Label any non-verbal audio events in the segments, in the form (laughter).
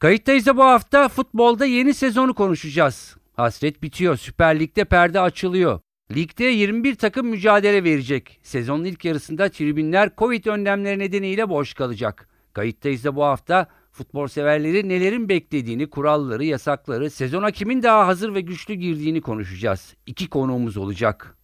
Kayıttayız da bu hafta futbolda yeni sezonu konuşacağız. Hasret bitiyor, Süper Lig'de perde açılıyor. Ligde 21 takım mücadele verecek. Sezonun ilk yarısında tribünler Covid önlemleri nedeniyle boş kalacak. Kayıttayız da bu hafta futbol severleri nelerin beklediğini, kuralları, yasakları, sezona kimin daha hazır ve güçlü girdiğini konuşacağız. İki konuğumuz olacak.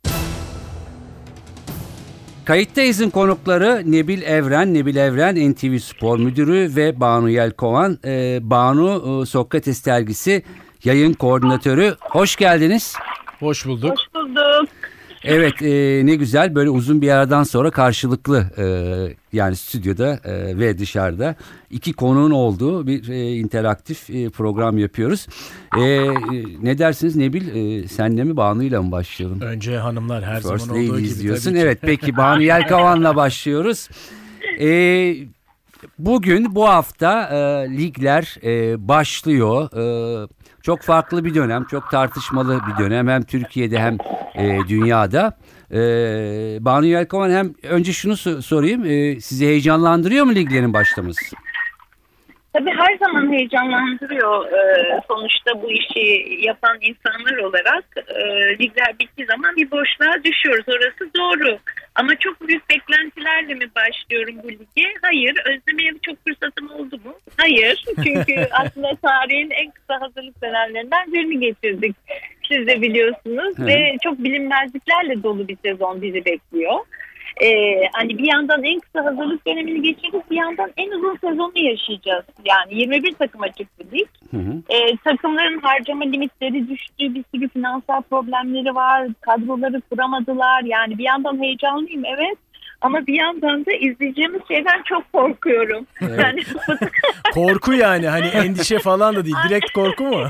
Kayıttayız'ın konukları Nebil Evren, Nebil Evren NTV Spor Müdürü ve Banu Yelkovan, ee, Banu e, Sokrates dergisi yayın koordinatörü. Hoş geldiniz. Hoş bulduk. Hoş bulduk. Evet e, ne güzel böyle uzun bir aradan sonra karşılıklı e, yani stüdyoda e, ve dışarıda iki konuğun olduğu bir e, interaktif e, program yapıyoruz. E, e, ne dersiniz Nebil e, senle mi Banu'yla mı başlayalım? Önce hanımlar her First zaman olduğu gibi diyorsun. tabii ki. Evet peki Banu Yelkavan'la (laughs) başlıyoruz. E, bugün bu hafta e, ligler e, başlıyor. E, çok farklı bir dönem, çok tartışmalı bir dönem hem Türkiye'de hem e, dünyada. E, Banu Yelkovan hem önce şunu so- sorayım, e, sizi heyecanlandırıyor mu liglerin başlaması? Tabii her zaman heyecanlandırıyor Ee, sonuçta bu işi yapan insanlar olarak. e, ligler bittiği zaman bir boşluğa düşüyoruz. Orası doğru. Ama çok büyük beklentilerle mi başlıyorum bu lige? Hayır. Özlemeye çok fırsatım oldu mu? Hayır. (laughs) Çünkü aslında tarihin en kısa hazırlık dönemlerinden birini geçirdik. Siz de biliyorsunuz. Hı. Ve çok bilinmezliklerle dolu bir sezon bizi bekliyor. Ee, hani bir yandan en kısa hazırlık dönemini geçirdik, bir yandan en uzun sezonu yaşayacağız. Yani 21 takım açık bir lig. Hı hı. Ee, takımların harcama limitleri düştü, bir sürü finansal problemleri var, kadroları kuramadılar. Yani bir yandan heyecanlıyım evet. Ama bir yandan da izleyeceğimiz şeyden çok korkuyorum. Evet. Yani, (laughs) Korku yani hani endişe falan da değil. Direkt korku mu?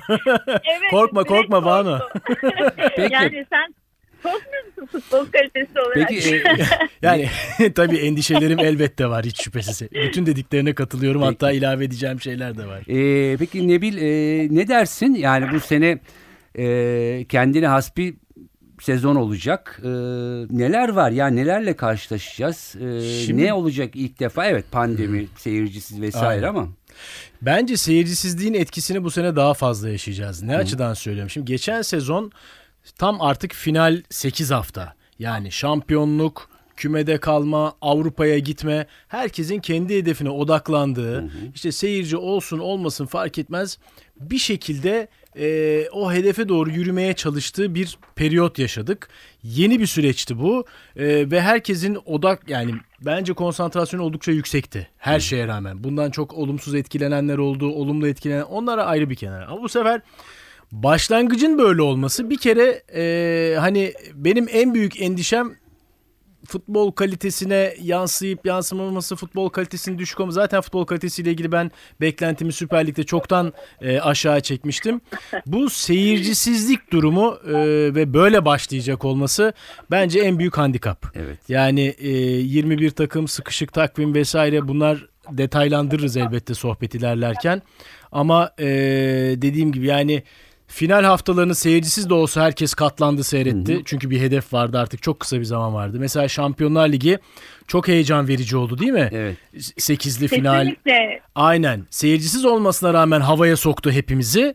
evet, Korkma, korkma Banu. (laughs) Peki. Yani sen musun futbol kalitesi olarak? Peki e, (laughs) yani (laughs) tabii endişelerim elbette var hiç şüphesiz. Bütün dediklerine katılıyorum. Peki. Hatta ilave edeceğim şeyler de var. e, peki Nebil e, ne dersin? Yani bu sene e, kendine has bir sezon olacak. E, neler var ya nelerle karşılaşacağız? E, Şimdi- ne olacak ilk defa? Evet pandemi, seyircisiz vesaire Aynen. ama. Bence seyircisizliğin etkisini bu sene daha fazla yaşayacağız. Ne açıdan söylüyorum? Şimdi geçen sezon tam artık final 8 hafta. Yani şampiyonluk, kümede kalma, Avrupa'ya gitme, herkesin kendi hedefine odaklandığı, işte seyirci olsun olmasın fark etmez bir şekilde e, o hedefe doğru yürümeye çalıştığı bir periyot yaşadık. Yeni bir süreçti bu E, ve herkesin odak yani bence konsantrasyonu oldukça yüksekti her şeye rağmen. Bundan çok olumsuz etkilenenler oldu, olumlu etkilenen onlara ayrı bir kenara. Ama bu sefer başlangıcın böyle olması bir kere e, hani benim en büyük endişem futbol kalitesine yansıyıp yansımaması, futbol kalitesinin düşük olması. Zaten futbol kalitesiyle ilgili ben beklentimi Süper Lig'de çoktan e, aşağı çekmiştim. Bu seyircisizlik durumu e, ve böyle başlayacak olması bence en büyük handikap. Evet. Yani e, 21 takım, sıkışık takvim vesaire bunlar detaylandırırız elbette sohbet ilerlerken. Ama e, dediğim gibi yani final haftalarını seyircisiz de olsa herkes katlandı seyretti. Çünkü bir hedef vardı artık çok kısa bir zaman vardı. Mesela Şampiyonlar Ligi çok heyecan verici oldu değil mi? Evet. 8'li final. Kesinlikle. Aynen. Seyircisiz olmasına rağmen havaya soktu hepimizi.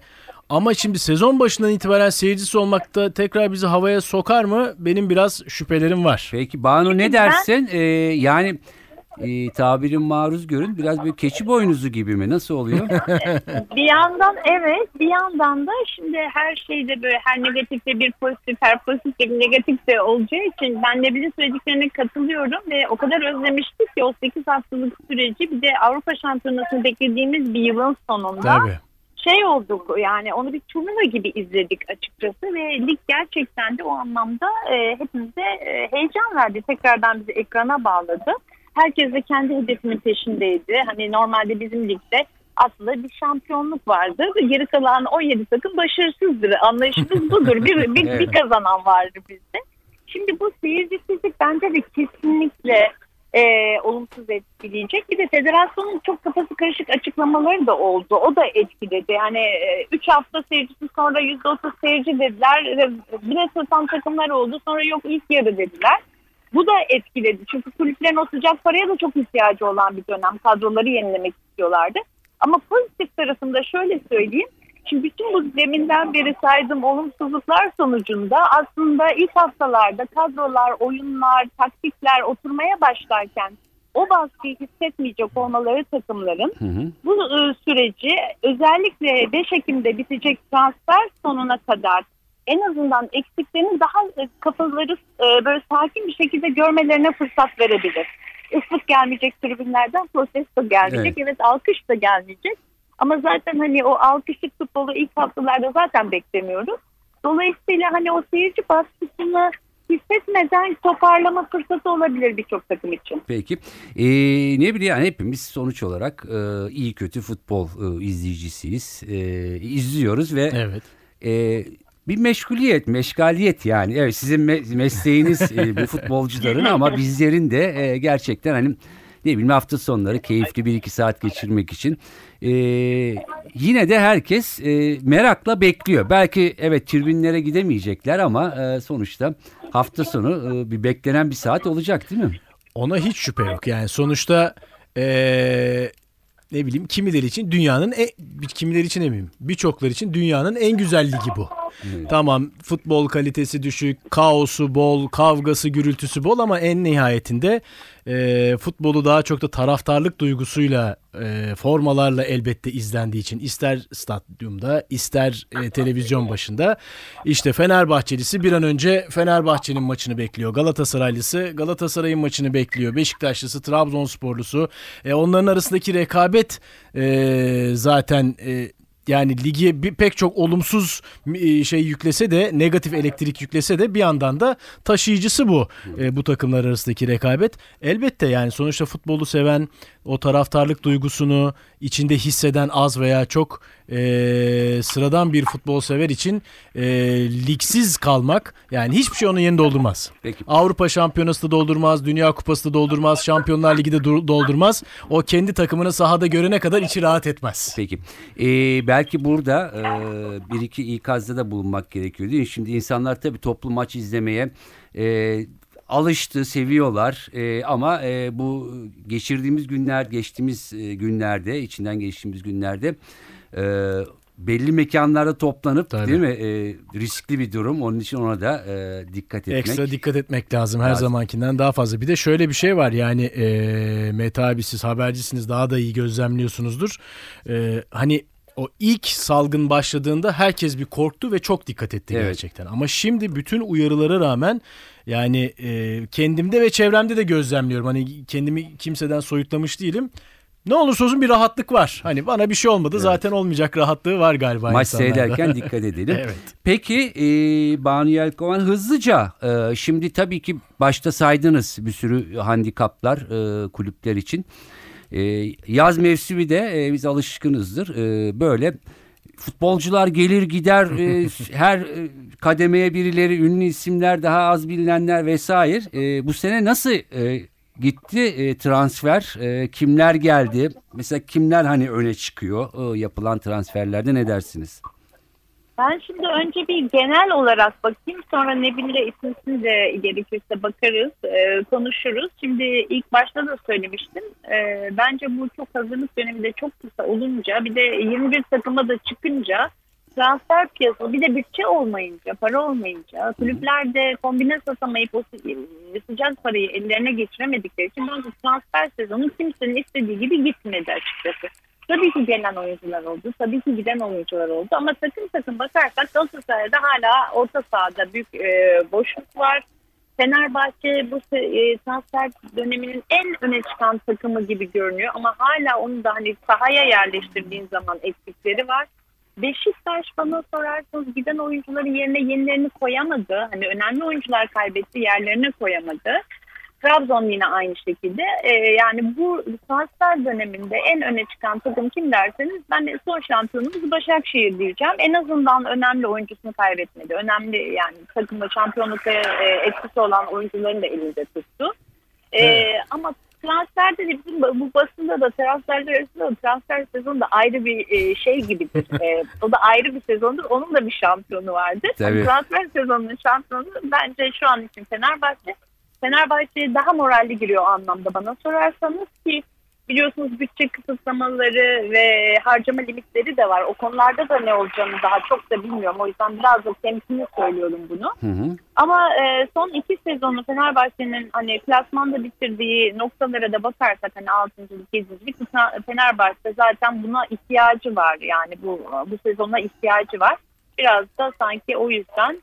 Ama şimdi sezon başından itibaren seyircisi olmakta tekrar bizi havaya sokar mı? Benim biraz şüphelerim var. Peki Banu ne dersin? E, yani e, tabirin maruz görün biraz böyle keçi boynuzu gibi mi? Nasıl oluyor? (laughs) bir yandan evet bir yandan da şimdi her şeyde böyle her negatifte bir pozitif her pozitifte bir negatif de olacağı için ben Nebil'in söylediklerine katılıyorum ve o kadar özlemiştik ki o 8 haftalık süreci bir de Avrupa Şampiyonası'nı beklediğimiz bir yılın sonunda Tabii. şey olduk yani onu bir turnuva gibi izledik açıkçası ve lig gerçekten de o anlamda e, hepimize e, heyecan verdi. Tekrardan bizi ekrana bağladı. Herkes de kendi hedefinin peşindeydi. Hani normalde bizim ligde aslında bir şampiyonluk vardır. Geri kalan 17 takım başarısızdır. Anlayışımız budur. Bir, bir, bir (laughs) kazanan vardı bizde. Şimdi bu seyircisizlik bence de kesinlikle e, olumsuz etkileyecek. Bir de federasyonun çok kafası karışık açıklamaları da oldu. O da etkiledi. Yani 3 e, hafta seyircisi sonra %30 seyirci dediler. Bire sırtan takımlar oldu. Sonra yok ilk yarı dediler. Bu da etkiledi. Çünkü kulüplerin o sıcak paraya da çok ihtiyacı olan bir dönem. Kadroları yenilemek istiyorlardı. Ama pozitif tarafında şöyle söyleyeyim. Şimdi bütün bu deminden beri saydığım olumsuzluklar sonucunda aslında ilk haftalarda kadrolar, oyunlar, taktikler oturmaya başlarken o baskıyı hissetmeyecek olmaları takımların hı hı. bu e, süreci özellikle 5 Ekim'de bitecek transfer sonuna kadar en azından eksiklerini daha e, kafaları e, böyle sakin bir şekilde görmelerine fırsat verebilir. Islık gelmeyecek tribünlerden protesto gelmeyecek. Evet. evet alkış da gelmeyecek. Ama zaten hani o alkışlık futbolu ilk haftalarda zaten beklemiyoruz. Dolayısıyla hani o seyirci baskısını hissetmeden toparlama fırsatı olabilir birçok takım için. Peki. Ee, ne bileyim yani hepimiz sonuç olarak e, iyi kötü futbol e, izleyicisiyiz. E, izliyoruz ve evet. e, bir meşguliyet, meşgaliyet yani. Evet sizin me- mesleğiniz e, bu (laughs) futbolcuların ama bizlerin de e, gerçekten hani ne bileyim hafta sonları keyifli bir iki saat geçirmek için e, yine de herkes e, merakla bekliyor. Belki evet tribünlere gidemeyecekler ama e, sonuçta hafta sonu e, bir beklenen bir saat olacak değil mi? Ona hiç şüphe yok. Yani sonuçta e, ne bileyim kimileri için dünyanın en, kimileri için eminim birçoklar için dünyanın en güzel ligi bu. Evet. Tamam futbol kalitesi düşük, kaosu bol, kavgası, gürültüsü bol ama en nihayetinde e, futbolu daha çok da taraftarlık duygusuyla e, formalarla elbette izlendiği için ister stadyumda ister e, televizyon başında işte Fenerbahçelisi bir an önce Fenerbahçe'nin maçını bekliyor. Galatasaraylısı Galatasaray'ın maçını bekliyor. Beşiktaşlısı Trabzonsporlusu e, onların arasındaki rekabet e, zaten e, yani ligi bir, pek çok olumsuz e, şey yüklese de negatif elektrik yüklese de bir yandan da taşıyıcısı bu e, bu takımlar arasındaki rekabet. Elbette yani sonuçta futbolu seven o taraftarlık duygusunu içinde hisseden az veya çok e, sıradan bir futbol sever için e, ligsiz kalmak yani hiçbir şey onun yerini doldurmaz. Peki. Avrupa Şampiyonası da doldurmaz, Dünya Kupası da doldurmaz, Şampiyonlar Ligi de doldurmaz. O kendi takımını sahada görene kadar içi rahat etmez. Peki. Ee, belki burada e, bir iki ikazda da bulunmak gerekiyor değil mi? Şimdi insanlar tabii toplu maç izlemeye e, alıştı, seviyorlar. E, ama e, bu geçirdiğimiz günler, geçtiğimiz e, günlerde, içinden geçtiğimiz günlerde e, belli mekanlarda toplanıp Tabii. değil mi e, riskli bir durum. Onun için ona da e, dikkat etmek. Ekstra dikkat etmek lazım her lazım. zamankinden daha fazla. Bir de şöyle bir şey var yani e, Mete abi siz habercisiniz daha da iyi gözlemliyorsunuzdur. E, hani o ilk salgın başladığında herkes bir korktu ve çok dikkat etti evet. gerçekten. Ama şimdi bütün uyarılara rağmen yani e, kendimde ve çevremde de gözlemliyorum. Hani kendimi kimseden soyutlamış değilim. Ne olursa olsun bir rahatlık var. Hani bana bir şey olmadı evet. zaten olmayacak rahatlığı var galiba Maç seyrederken (laughs) dikkat edelim. evet. Peki e, Banu Yelkovan hızlıca e, şimdi tabii ki başta saydınız bir sürü handikaplar e, kulüpler için. E, yaz mevsimi de e, biz alışkınızdır. E, böyle futbolcular gelir gider e, (laughs) her e, kademeye birileri ünlü isimler daha az bilinenler vesaire. E, bu sene nasıl e, gitti e, transfer? E, kimler geldi? Mesela kimler hani öne çıkıyor e, yapılan transferlerde ne dersiniz? Ben şimdi önce bir genel olarak bakayım sonra Nebille isimsini de gerekirse bakarız, e, konuşuruz. Şimdi ilk başta da söylemiştim. E, bence bu çok hazırlık döneminde çok kısa olunca bir de 21 takıma da çıkınca transfer piyasası bir de bütçe olmayınca, para olmayınca kulüpler de kombine satamayıp o sıcak parayı ellerine geçiremedikleri için bence transfer sezonu kimsenin istediği gibi gitmedi açıkçası. Tabii ki gelen oyuncular oldu. Tabii ki giden oyuncular oldu. Ama takım takım bakarsak Galatasaray'da hala orta sahada büyük e, boşluk var. Fenerbahçe bu e, transfer döneminin en öne çıkan takımı gibi görünüyor. Ama hala onu da hani sahaya yerleştirdiğin zaman eksikleri var. Beşiktaş bana sorarsanız giden oyuncuların yerine yenilerini koyamadı. Hani önemli oyuncular kaybetti yerlerine koyamadı. Trabzon yine aynı şekilde. E, yani bu transfer döneminde en öne çıkan takım kim derseniz ben de son şampiyonumuz Başakşehir diyeceğim. En azından önemli oyuncusunu kaybetmedi. Önemli yani takımda şampiyonlukta e, etkisi olan oyuncuların da elinde tuttu. E, Evet. Ama transferde de bizim bu basında da transferler arasında da transfer sezonu da ayrı bir e, şey gibidir. (laughs) E, o da ayrı bir sezondur. Onun da bir şampiyonu vardır. Tabii. Hani transfer sezonunun şampiyonu bence şu an için Fenerbahçe. Fenerbahçe daha moralli giriyor anlamda bana sorarsanız ki biliyorsunuz bütçe kısıtlamaları ve harcama limitleri de var. O konularda da ne olacağını daha çok da bilmiyorum. O yüzden biraz da temkinli söylüyorum bunu. Hı hı. Ama e, son iki sezonu Fenerbahçe'nin hani klasmanda bitirdiği noktalara da bakarsak hani 6. 7. Fenerbahçe zaten buna ihtiyacı var. Yani bu bu sezona ihtiyacı var. Biraz da sanki o yüzden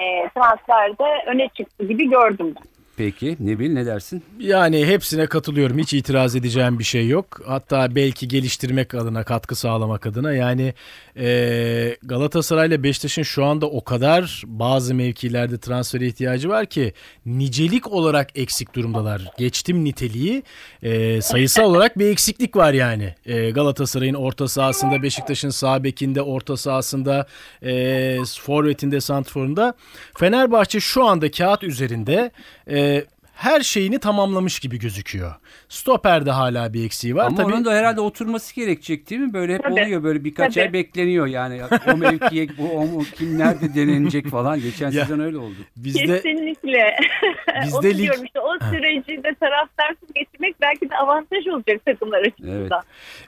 e, transferde öne çıktı gibi gördüm ben. Peki Nebil ne dersin? Yani hepsine katılıyorum. Hiç itiraz edeceğim bir şey yok. Hatta belki geliştirmek adına, katkı sağlamak adına. Yani e, Galatasaray ile Beşiktaş'ın şu anda o kadar bazı mevkilerde transfere ihtiyacı var ki nicelik olarak eksik durumdalar. Geçtim niteliği. E, sayısal olarak bir eksiklik var yani. E, Galatasaray'ın orta sahasında, Beşiktaş'ın sağ bekinde, orta sahasında, e, forvetinde, santrforunda. Fenerbahçe şu anda kağıt üzerinde e, her şeyini tamamlamış gibi gözüküyor. Stoper'de hala bir eksiği var. Ama Tabii onun da herhalde oturması gerekecek değil mi? Böyle hep Tabii. oluyor böyle birkaç Tabii. ay bekleniyor yani. O mevkiye bu o mu kim nerede denenecek falan. Geçen Ya. sezon öyle oldu. bizde Kesinlikle. (laughs) Bizde Onu lig- diyorum işte o süreci de taraftarsız geçirmek belki de avantaj olacak takımlar açısından. Evet.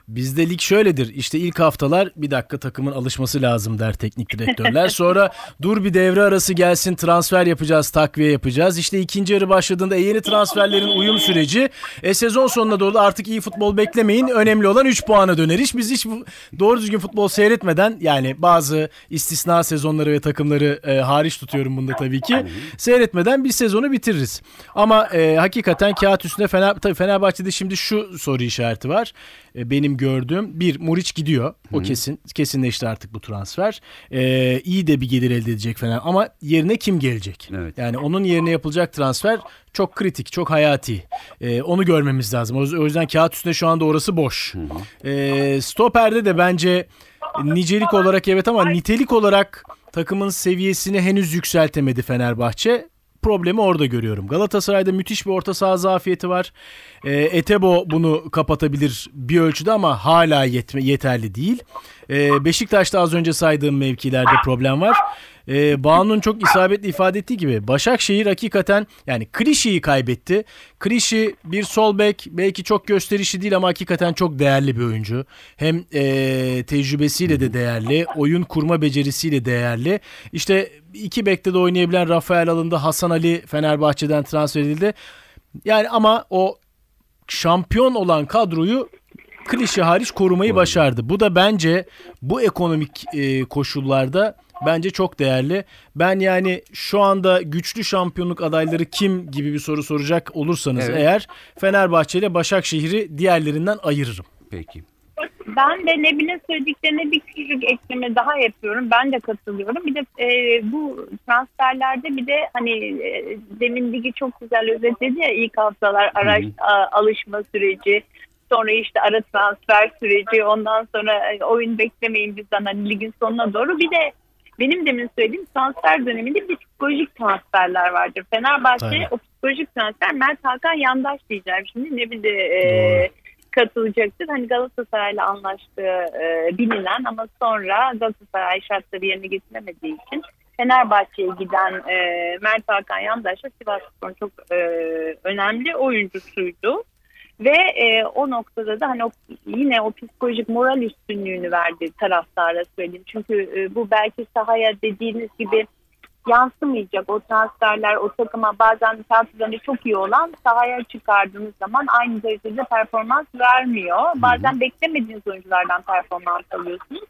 Bizde lig şöyledir. İşte ilk haftalar bir dakika takımın alışması lazım der teknik direktörler. Sonra dur bir devre arası gelsin transfer yapacağız, takviye yapacağız. İşte ikinci yarı başladığında yeni transferlerin uyum süreci. E sezon sonuna doğru artık iyi futbol beklemeyin. Önemli olan 3 puana döner iş. Biz hiç doğru düzgün futbol seyretmeden yani bazı istisna sezonları ve takımları e, hariç tutuyorum bunda tabii ki. Seyretmeden bir sezonu bitiririz. Ama e, hakikaten kağıt üstünde Fener, tabii Fenerbahçe'de şimdi şu soru işareti var. E, benim gördüğüm bir Muriç gidiyor. O kesin. Kesinleşti artık bu transfer. E, iyi de bir gelir elde edecek Fener. Ama yerine kim gelecek? Evet. Yani onun yerine yapılacak transfer çok kritik, çok hayati. E, onu görmemiz lazım. O o yüzden kağıt üstünde şu anda orası boş. E, Stoper'de de bence nicelik olarak evet ama nitelik olarak takımın seviyesini henüz yükseltemedi Fenerbahçe. Problemi orada görüyorum. Galatasaray'da müthiş bir orta saha zafiyeti var. E, Etebo bunu kapatabilir bir ölçüde ama hala yetme, yeterli değil. E, Beşiktaş'ta az önce saydığım mevkilerde problem var. E, Banu'nun çok isabetli ifade ettiği gibi Başakşehir hakikaten yani Krişi'yi kaybetti. Krişi bir sol bek belki çok gösterişli değil ama hakikaten çok değerli bir oyuncu. Hem e, tecrübesiyle de değerli, oyun kurma becerisiyle değerli. İşte iki bekte de oynayabilen Rafael alındı, Hasan Ali Fenerbahçe'den transfer edildi. Yani ama o şampiyon olan kadroyu klişe hariç korumayı başardı. Bu da bence bu ekonomik e, koşullarda bence çok değerli. Ben yani şu anda güçlü şampiyonluk adayları kim gibi bir soru soracak olursanız Evet. eğer Fenerbahçe ile Başakşehir'i diğerlerinden ayırırım. Peki. Ben de Nebil'in söylediklerine bir küçücük ekleme daha yapıyorum. Ben de katılıyorum. Bir de e, bu transferlerde bir de hani e, demin Ligi çok güzel özetledi ya ilk haftalar araç, a- alışma süreci. Sonra işte ara transfer süreci. Ondan sonra e, oyun beklemeyin bizden hani ligin sonuna doğru. Bir de benim demin söylediğim transfer döneminde bir psikolojik transferler vardır. Fenerbahçe Aynen. o psikolojik transfer Mert Hakan yandaş diyeceğim şimdi. Nebil de e, katılacaktır. Hani Galatasaray'la anlaştığı e, bilinen ama sonra Galatasaray şartları yerine getiremediği için Fenerbahçe'ye giden e, Mert Hakan Yandaş da Sivasspor'un çok e, önemli oyuncusuydu. Ve e, o noktada da hani o, yine o psikolojik moral üstünlüğünü verdi taraftara söyleyeyim. Çünkü e, bu belki sahaya dediğiniz gibi yansımayacak o transferler o takıma bazen transferinde çok iyi olan sahaya çıkardığınız zaman aynı derecede performans vermiyor. Bazen beklemediğiniz oyunculardan performans alıyorsunuz.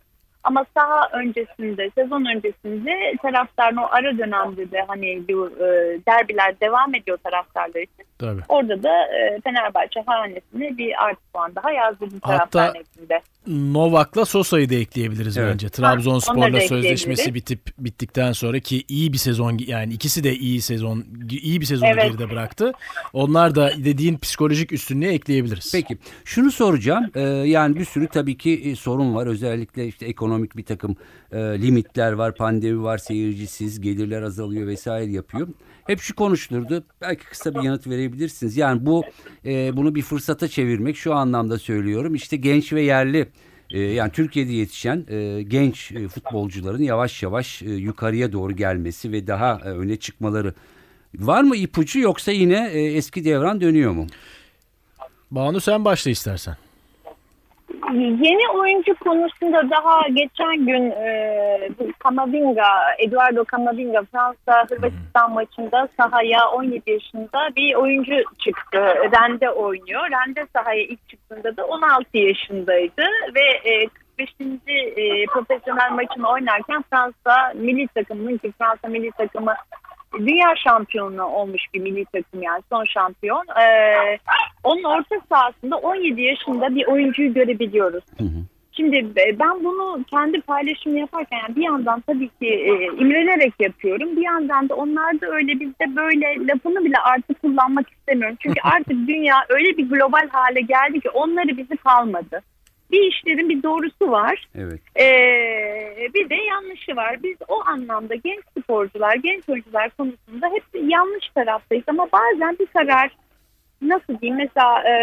Ama saha öncesinde, sezon öncesinde taraftarın o ara dönemde de hani bu e, derbiler devam ediyor taraftarlar için. Tabii. Orada da e, Fenerbahçe hanesine bir artı puan daha yazdı bu Hatta- taraftar nezdinde. Novak'la Sosa'yı da ekleyebiliriz Evet. bence. Trabzonspor'la sözleşmesi bitip bittikten sonra ki iyi bir sezon yani ikisi de iyi sezon iyi bir sezonu Evet. geride bıraktı. Onlar da dediğin psikolojik üstünlüğe ekleyebiliriz. Peki şunu soracağım Ee, yani bir sürü tabii ki e, sorun var özellikle işte ekonomik bir takım e, limitler var pandemi var seyircisiz gelirler azalıyor vesaire yapıyor. Hep şu konuşulurdu belki kısa bir yanıt verebilirsiniz yani bu e, bunu bir fırsata çevirmek şu anlamda söylüyorum işte genç ve yerli e, yani Türkiye'de yetişen e, genç e, futbolcuların yavaş yavaş e, yukarıya doğru gelmesi ve daha e, öne çıkmaları var mı ipucu yoksa yine e, eski devran dönüyor mu? Banu sen başla istersen. Yeni oyuncu konusunda daha geçen gün e, Kamavinga, Eduardo Kamavinga Fransa Hırvatistan maçında sahaya 17 yaşında bir oyuncu çıktı. Rende oynuyor. Rende sahaya ilk çıktığında da 16 yaşındaydı ve e, 45. e, profesyonel maçını oynarken Fransa milli takımının ki Fransa milli takımı dünya şampiyonu olmuş bir milli takım yani son şampiyon. Ee, onun orta sahasında 17 yaşında bir oyuncuyu görebiliyoruz. Hı hı. Şimdi e, ben bunu kendi paylaşımı yaparken yani bir yandan tabii ki e, imrenerek yapıyorum. Bir yandan da onlar da öyle bizde böyle lafını bile artık kullanmak istemiyorum. Çünkü (laughs) artık dünya öyle bir global hale geldi ki onları bizi kalmadı. Bir işlerin bir doğrusu var. Evet. Ee, bir de yanlışı var. Biz o anlamda genç sporcular, genç oyuncular konusunda hep yanlış taraftayız. Ama bazen bir karar nasıl diyeyim mesela e,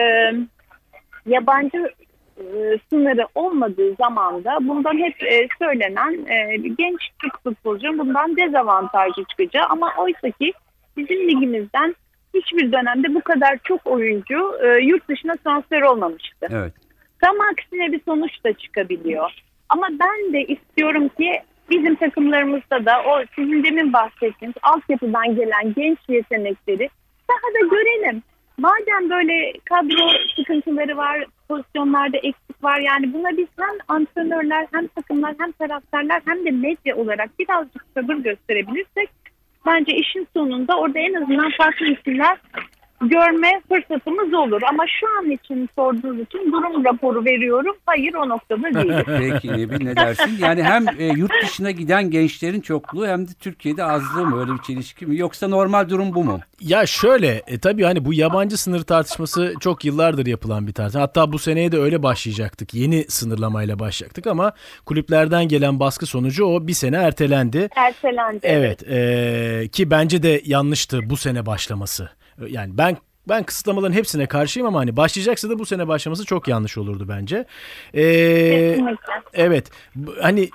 yabancı e, sınırı olmadığı zaman da bundan hep e, söylenen e, genç Türk futbolcunun bundan dezavantajlı çıkacağı ama oysa ki bizim ligimizden hiçbir dönemde bu kadar çok oyuncu e, yurt dışına transfer olmamıştı. Evet. Tam aksine bir sonuç da çıkabiliyor. Ama ben de istiyorum ki bizim takımlarımızda da o sizin demin bahsettiğiniz altyapıdan gelen genç yetenekleri sahada görelim. Madem böyle kadro sıkıntıları var, pozisyonlarda eksik var yani buna biz hem antrenörler hem takımlar hem taraftarlar hem de medya olarak birazcık sabır gösterebilirsek bence işin sonunda orada en azından farklı isimler görme fırsatımız olur. Ama şu an için sorduğunuz için durum raporu veriyorum. Hayır o noktada değilim. (laughs) Peki Nebil ne dersin? Yani hem e, yurt dışına giden gençlerin çokluğu hem de Türkiye'de azlığı mı? Öyle bir çelişki mi? Yoksa normal durum bu mu? Ya şöyle e, tabii hani bu yabancı sınır tartışması çok yıllardır yapılan bir tartışma. Hatta bu seneye de öyle başlayacaktık. Yeni sınırlamayla başlayacaktık ama kulüplerden gelen baskı sonucu o bir sene ertelendi. Ertelendi. Evet e, ki bence de yanlıştı bu sene başlaması. Yani ben ben kısıtlamaların hepsine karşıyım ama hani başlayacaksa da bu sene başlaması çok yanlış olurdu bence. E, Kesinlikle. evet hani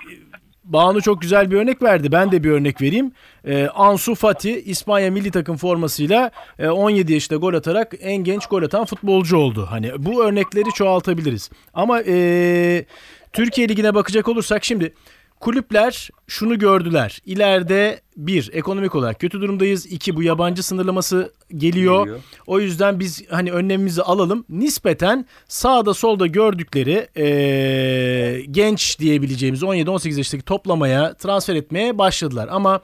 Banu çok güzel bir örnek verdi. Ben de bir örnek vereyim. Ee, Ansu Fati İspanya milli takım formasıyla e, 17 yaşında gol atarak en genç gol atan futbolcu oldu. Hani bu örnekleri çoğaltabiliriz. Ama e, Türkiye Ligi'ne bakacak olursak şimdi kulüpler şunu gördüler. İleride bir ekonomik olarak kötü durumdayız. İki bu yabancı sınırlaması geliyor. Geliyor. O yüzden biz hani önlemimizi alalım. Nispeten sağda solda gördükleri eee, genç diyebileceğimiz 17-18 yaşındaki toplamaya transfer etmeye başladılar. Ama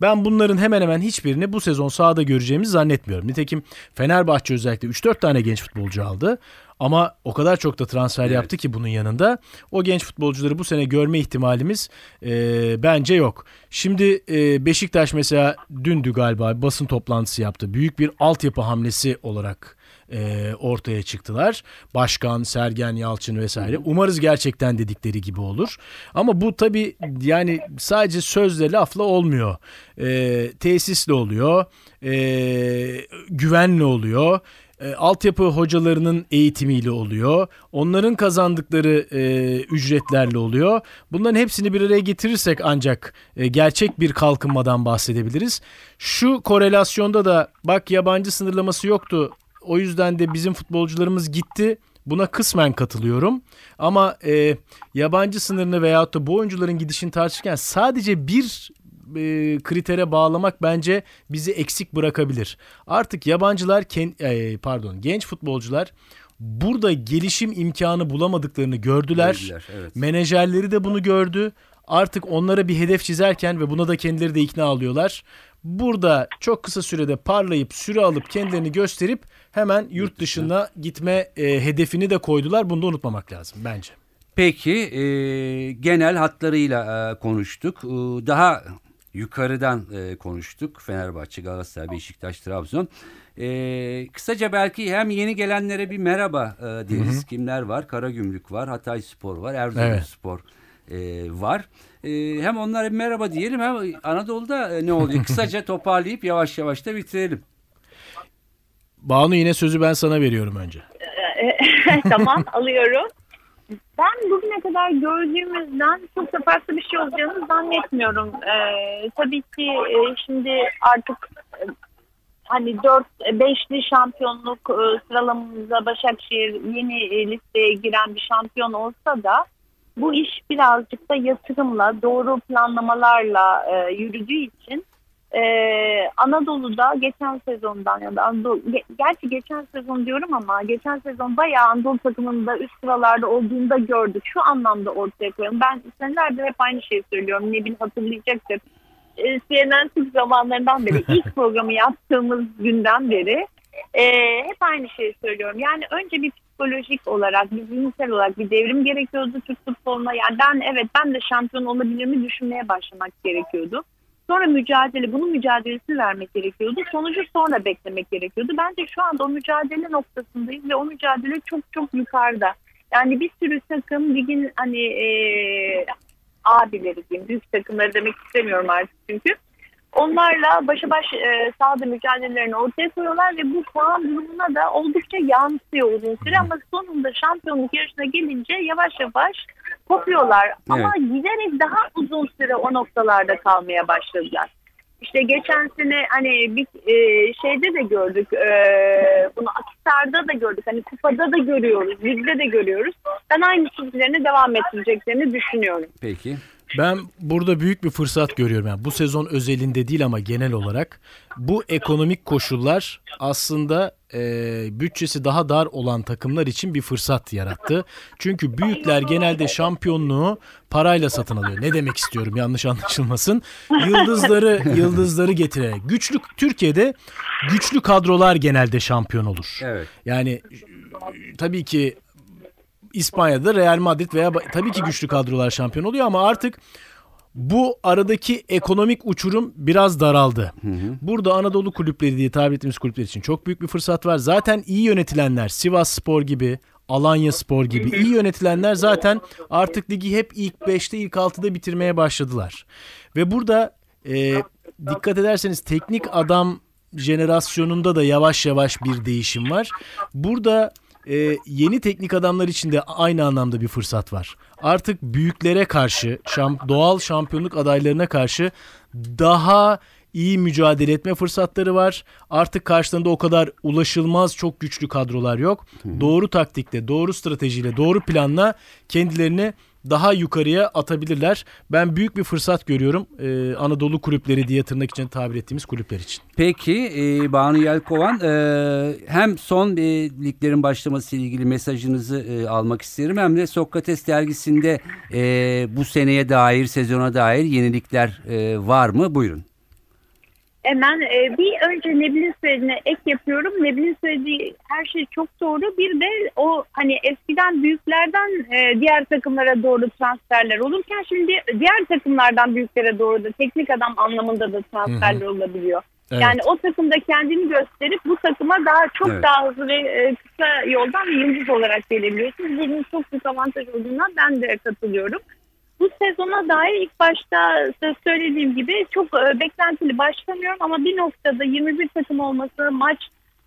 ben bunların hemen hemen hiçbirini bu sezon sahada göreceğimizi zannetmiyorum. Nitekim Fenerbahçe özellikle 3-4 tane genç futbolcu aldı. Ama o kadar çok da transfer Evet. yaptı ki bunun yanında o genç futbolcuları bu sene görme ihtimalimiz eee, bence yok. Şimdi eee, Beşiktaş mesela dündü galiba basın toplantısı yaptı. Büyük bir altyapı hamlesi olarak eee, ortaya çıktılar. Başkan, Sergen Yalçın vesaire. Umarız gerçekten dedikleri gibi olur. Ama bu tabii yani sadece sözle lafla olmuyor. Eee, tesisle oluyor. Eee, güvenle oluyor. E, altyapı hocalarının eğitimiyle oluyor. Onların kazandıkları e, ücretlerle oluyor. Bunların hepsini bir araya getirirsek ancak e, gerçek bir kalkınmadan bahsedebiliriz. Şu korelasyonda da bak yabancı sınırlaması yoktu. O yüzden de bizim futbolcularımız gitti. Buna kısmen katılıyorum. Ama e, yabancı sınırını veyahut da bu oyuncuların gidişini tartışırken sadece bir e, kritere bağlamak bence bizi eksik bırakabilir. Artık yabancılar ken- e, pardon genç futbolcular burada gelişim imkanı bulamadıklarını gördüler. Gördüler, evet. Menajerleri de bunu gördü. Artık onlara bir hedef çizerken ve buna da kendileri de ikna alıyorlar. burada çok kısa sürede parlayıp süre alıp kendilerini gösterip hemen yurt dışına gitme e, hedefini de koydular. Bunu da unutmamak lazım bence. Peki e, genel hatlarıyla e, konuştuk. E, daha yukarıdan e, konuştuk. Fenerbahçe, Galatasaray, Beşiktaş, Trabzon. E, kısaca belki hem yeni gelenlere bir merhaba e, deriz. Kimler var? Karagümrük var, Hatay Spor var, Erzurum Evet. Spor e, var. E, hem onlara bir merhaba diyelim hem Anadolu'da e, ne oluyor? Kısaca (laughs) toparlayıp yavaş yavaş da bitirelim. Banu yine sözü ben sana veriyorum önce. (laughs) tamam alıyorum. Ben bugüne kadar gördüğümüzden çok da farklı bir şey olacağını zannetmiyorum. Ee, tabii ki e, şimdi artık e, hani 4 5'li şampiyonluk e, sıralamamızda Başakşehir yeni e, listeye giren bir şampiyon olsa da bu iş birazcık da yatırımla, doğru planlamalarla e, yürüdüğü için e, Anadolu'da geçen sezondan ya da Anadolu, ge- gerçi geçen sezon diyorum ama geçen sezon bayağı Anadolu takımında üst sıralarda olduğunu da gördük. Şu anlamda ortaya koyalım. Ben senelerdir hep aynı şeyi söylüyorum. Nebil hatırlayacaktır. E, CNN Türk zamanlarından beri (laughs) ilk programı yaptığımız günden beri e, hep aynı şeyi söylüyorum. Yani önce bir psikolojik olarak, bir zihinsel olarak bir devrim gerekiyordu Türk futboluna. Yani ben evet ben de şampiyon olabilir mi düşünmeye başlamak gerekiyordu. Sonra mücadele, bunun mücadelesini vermek gerekiyordu. Sonucu sonra beklemek gerekiyordu. Bence şu anda o mücadele noktasındayız ve o mücadele çok çok yukarıda. Yani bir sürü takım ligin hani e, abileri diyeyim, büyük takımları demek istemiyorum artık çünkü. Onlarla başa baş e, sahada mücadelelerini ortaya koyuyorlar ve bu puan durumuna da oldukça yansıyor uzun süre ama sonunda şampiyonluk yarışına gelince yavaş yavaş kopuyorlar. Ama giderek daha uzun süre o noktalarda kalmaya başladılar. İşte geçen sene hani bir e, şeyde de gördük, e, bunu Akisar'da da gördük, hani Kupa'da da görüyoruz, Lig'de de görüyoruz. Ben aynı çizgilerini devam ettireceklerini düşünüyorum. Peki. Ben burada büyük bir fırsat görüyorum. Yani bu sezon özelinde değil ama genel olarak bu ekonomik koşullar aslında e, bütçesi daha dar olan takımlar için bir fırsat yarattı. Çünkü büyükler genelde şampiyonluğu parayla satın alıyor. Ne demek istiyorum yanlış anlaşılmasın. Yıldızları (laughs) yıldızları getire. Güçlü Türkiye'de güçlü kadrolar genelde şampiyon olur. Evet. Yani tabii ki İspanya'da Real Madrid veya tabii ki güçlü kadrolar şampiyon oluyor ama artık bu aradaki ekonomik uçurum biraz daraldı. Burada Anadolu kulüpleri diye tabir ettiğimiz kulüpler için çok büyük bir fırsat var. Zaten iyi yönetilenler Sivas Spor gibi, Alanya Spor gibi iyi yönetilenler zaten artık ligi hep ilk 5'te ilk 6'da bitirmeye başladılar. Ve burada e, dikkat ederseniz teknik adam jenerasyonunda da yavaş yavaş bir değişim var. Burada e, yeni teknik adamlar için de aynı anlamda bir fırsat var. Artık büyüklere karşı, şamp- doğal şampiyonluk adaylarına karşı daha iyi mücadele etme fırsatları var. Artık karşılarında o kadar ulaşılmaz çok güçlü kadrolar yok. Doğru taktikle, doğru stratejiyle, doğru planla kendilerini daha yukarıya atabilirler. Ben büyük bir fırsat görüyorum e, Anadolu kulüpleri diye tırnak için tabir ettiğimiz kulüpler için. Peki e, Banu Yelkovan e, hem son e, liglerin başlaması ile ilgili mesajınızı e, almak isterim hem de Sokrates dergisinde e, bu seneye dair sezona dair yenilikler e, var mı? Buyurun. Hemen e, bir önce Nebil'in söylediğine ek yapıyorum. Nebil'in söylediği her şey çok doğru. Bir de o hani eskiden büyüklerden e, diğer takımlara doğru transferler olurken şimdi diğer takımlardan büyüklere doğru da teknik adam anlamında da transferler olabiliyor. Evet. Yani o takımda kendini gösterip bu takıma daha çok Evet. daha hızlı ve e, kısa yoldan yıldız olarak gelebiliyorsunuz. Bunun çok büyük avantaj olduğuna ben de katılıyorum. Bu sezona dair ilk başta söylediğim gibi çok e, beklentili başlamıyorum ama bir noktada 21 takım olması, maç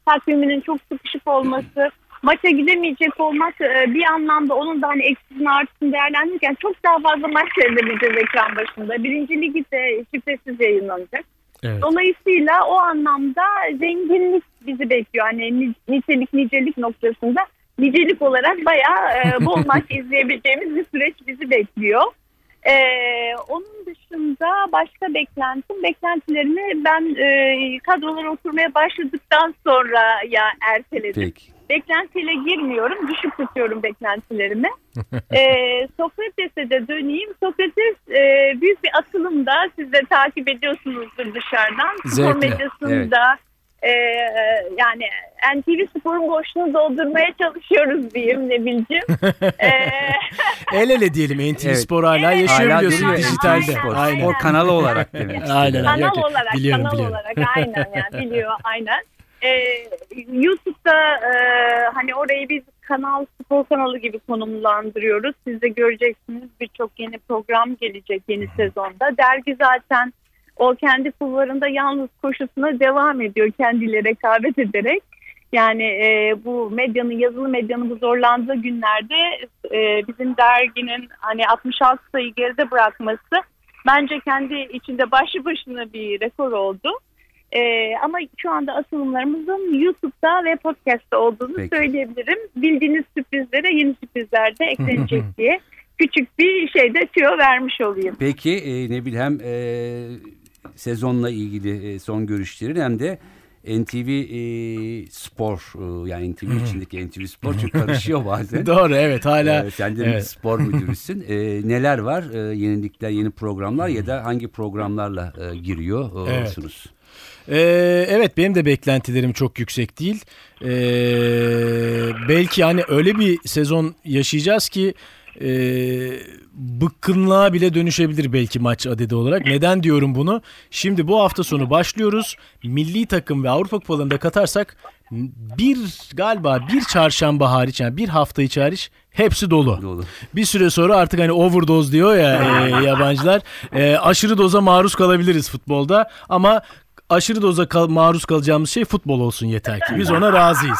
takviminin çok sıkışık olması, maça gidemeyecek olmak e, bir anlamda onun da hani eksisini artısını değerlendirirken çok daha fazla maç seyredebileceğiz ekran başında. Birinci ligi de şifresiz yayınlanacak. Evet. Dolayısıyla o anlamda zenginlik bizi bekliyor. Hani ni- nitelik nicelik noktasında nicelik olarak bayağı e, bol maç (laughs) izleyebileceğimiz bir süreç bizi bekliyor. E, onun dışında başka beklentim, beklentilerimi ben e, kadrolara oturmaya başladıktan sonra ya erteledim. Peki. beklentiyle girmiyorum. Düşük tutuyorum beklentilerimi. (laughs) e, Sokrates'e de döneyim. Sokrates e, büyük bir atılımda siz de takip ediyorsunuzdur dışarıdan. Spor Zevkle, medyasında e, yani NTV Spor'un boşluğunu doldurmaya çalışıyoruz diyeyim Nebil'cim. (laughs) e, El ele diyelim NTV Evet. Spor hala Evet. yaşıyor Hala biliyorsun duruyor dijitalde. NTV Spor. Aynen. Spor kanalı olarak demek. Aynen. Kanal yok. olarak, Biliyorum, kanal biliyorum. olarak aynen yani (laughs) biliyor aynen. Ee, YouTube'da e, hani orayı biz kanal spor kanalı gibi konumlandırıyoruz. Siz de göreceksiniz birçok yeni program gelecek yeni sezonda. Dergi zaten o kendi kulvarında yalnız koşusuna devam ediyor kendiyle rekabet ederek. Yani e, bu medyanın yazılı medyanın bu zorlandığı günlerde e, bizim derginin hani 66 sayı geride bırakması bence kendi içinde başlı başına bir rekor oldu. Ee, ama şu anda asılımlarımızın YouTube'da ve podcast'ta olduğunu Peki. söyleyebilirim. Bildiğiniz sürprizlere yeni sürprizler de eklenecek (laughs) diye küçük bir şeyde tüyo vermiş olayım. Peki e, ne bileyim e, sezonla ilgili e, son görüşlerin hem de NTV e, Spor e, yani NTV içindeki NTV Spor çünkü karışıyor bazen. (laughs) Doğru evet hala. Ee, sen de Evet. spor (laughs) müdürüsün. Ee, neler var? Ee, yenilikler, yeni programlar ya da hangi programlarla e, giriyorsunuz? Ee, evet benim de beklentilerim çok yüksek değil. Ee, belki hani öyle bir sezon yaşayacağız ki e, bıkkınlığa bile dönüşebilir belki maç adedi olarak. Neden diyorum bunu? Şimdi bu hafta sonu başlıyoruz. Milli takım ve Avrupa kupalarında katarsak bir galiba bir çarşamba hariç yani bir hafta içi hariç hepsi dolu. Dolu. Bir süre sonra artık hani overdose diyor ya e, yabancılar. E, aşırı doza maruz kalabiliriz futbolda ama aşırı doza kal- maruz kalacağımız şey futbol olsun yeter ki. Biz ona razıyız.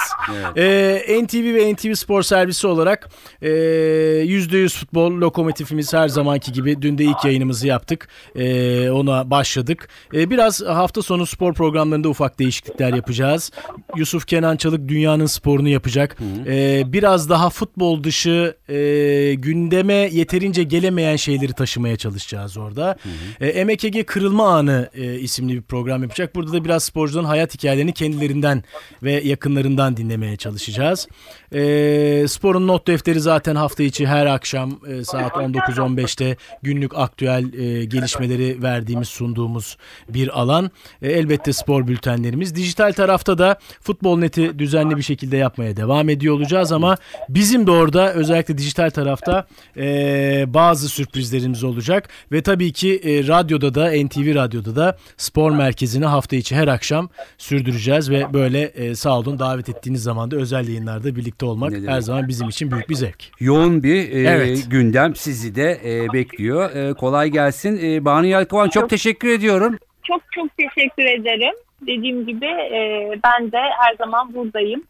E, NTV ve NTV Spor Servisi olarak e, %100 futbol lokomotifimiz her zamanki gibi dün de ilk yayınımızı yaptık. E, ona başladık. E, biraz hafta sonu spor programlarında ufak değişiklikler yapacağız. Yusuf Kenan Çalık dünyanın sporunu yapacak. E, biraz daha futbol dışı e, gündeme yeterince gelemeyen şeyleri taşımaya çalışacağız orada. E, MKG Kırılma Anı e, isimli bir program yapacak. Burada da biraz sporcuların hayat hikayelerini kendilerinden ve yakınlarından dinlemeye çalışacağız. E, sporun not defteri zaten hafta içi her akşam e, saat 19.15'te günlük aktüel e, gelişmeleri verdiğimiz sunduğumuz bir alan. E, elbette spor bültenlerimiz. Dijital tarafta da futbol neti düzenli bir şekilde yapmaya devam ediyor olacağız ama bizim de orada özellikle dijital tarafta e, bazı sürprizlerimiz olacak ve tabii ki e, radyoda da NTV Radyo'da da spor merkezini hafta içi her akşam sürdüreceğiz ve böyle e, sağ olun davet ettiğiniz zaman da özel yayınlarda birlikte olmak Ne her zaman bizim için büyük bir zevk. Yoğun bir e, Evet. gündem sizi de e, bekliyor. E, kolay gelsin. E, Banu Yelkovan çok teşekkür ediyorum. Çok çok teşekkür ederim. Dediğim gibi e, ben de her zaman buradayım.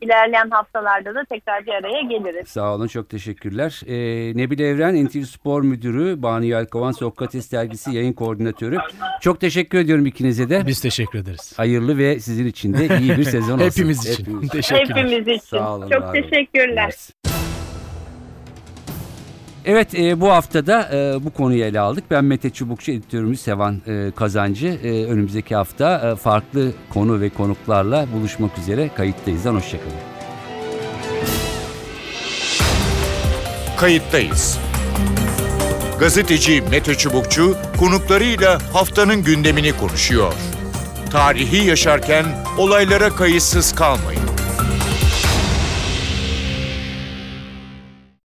İlerleyen haftalarda da tekrar bir araya geliriz. Sağ olun çok teşekkürler. E, Nebil Evren NTV Spor Müdürü, Banu Yelkovan Sokrates Dergisi yayın koordinatörü. Çok teşekkür ediyorum ikinize de. Biz teşekkür ederiz. Hayırlı ve sizin için de iyi bir sezon (laughs) olsun. Hepimiz için. Hepimiz Teşekkürler. Hepimiz için. Sağ olun, çok olun. teşekkürler. Mersi. Evet e, bu haftada e, bu konuyu ele aldık. Ben Mete Çubukçu, editörümüz Sevan e, Kazancı. E, önümüzdeki hafta e, farklı konu ve konuklarla buluşmak üzere kayıttayızdan hoşçakalın. Kayıttayız. Gazeteci Mete Çubukçu konuklarıyla haftanın gündemini konuşuyor. Tarihi yaşarken olaylara kayıtsız kalmayın.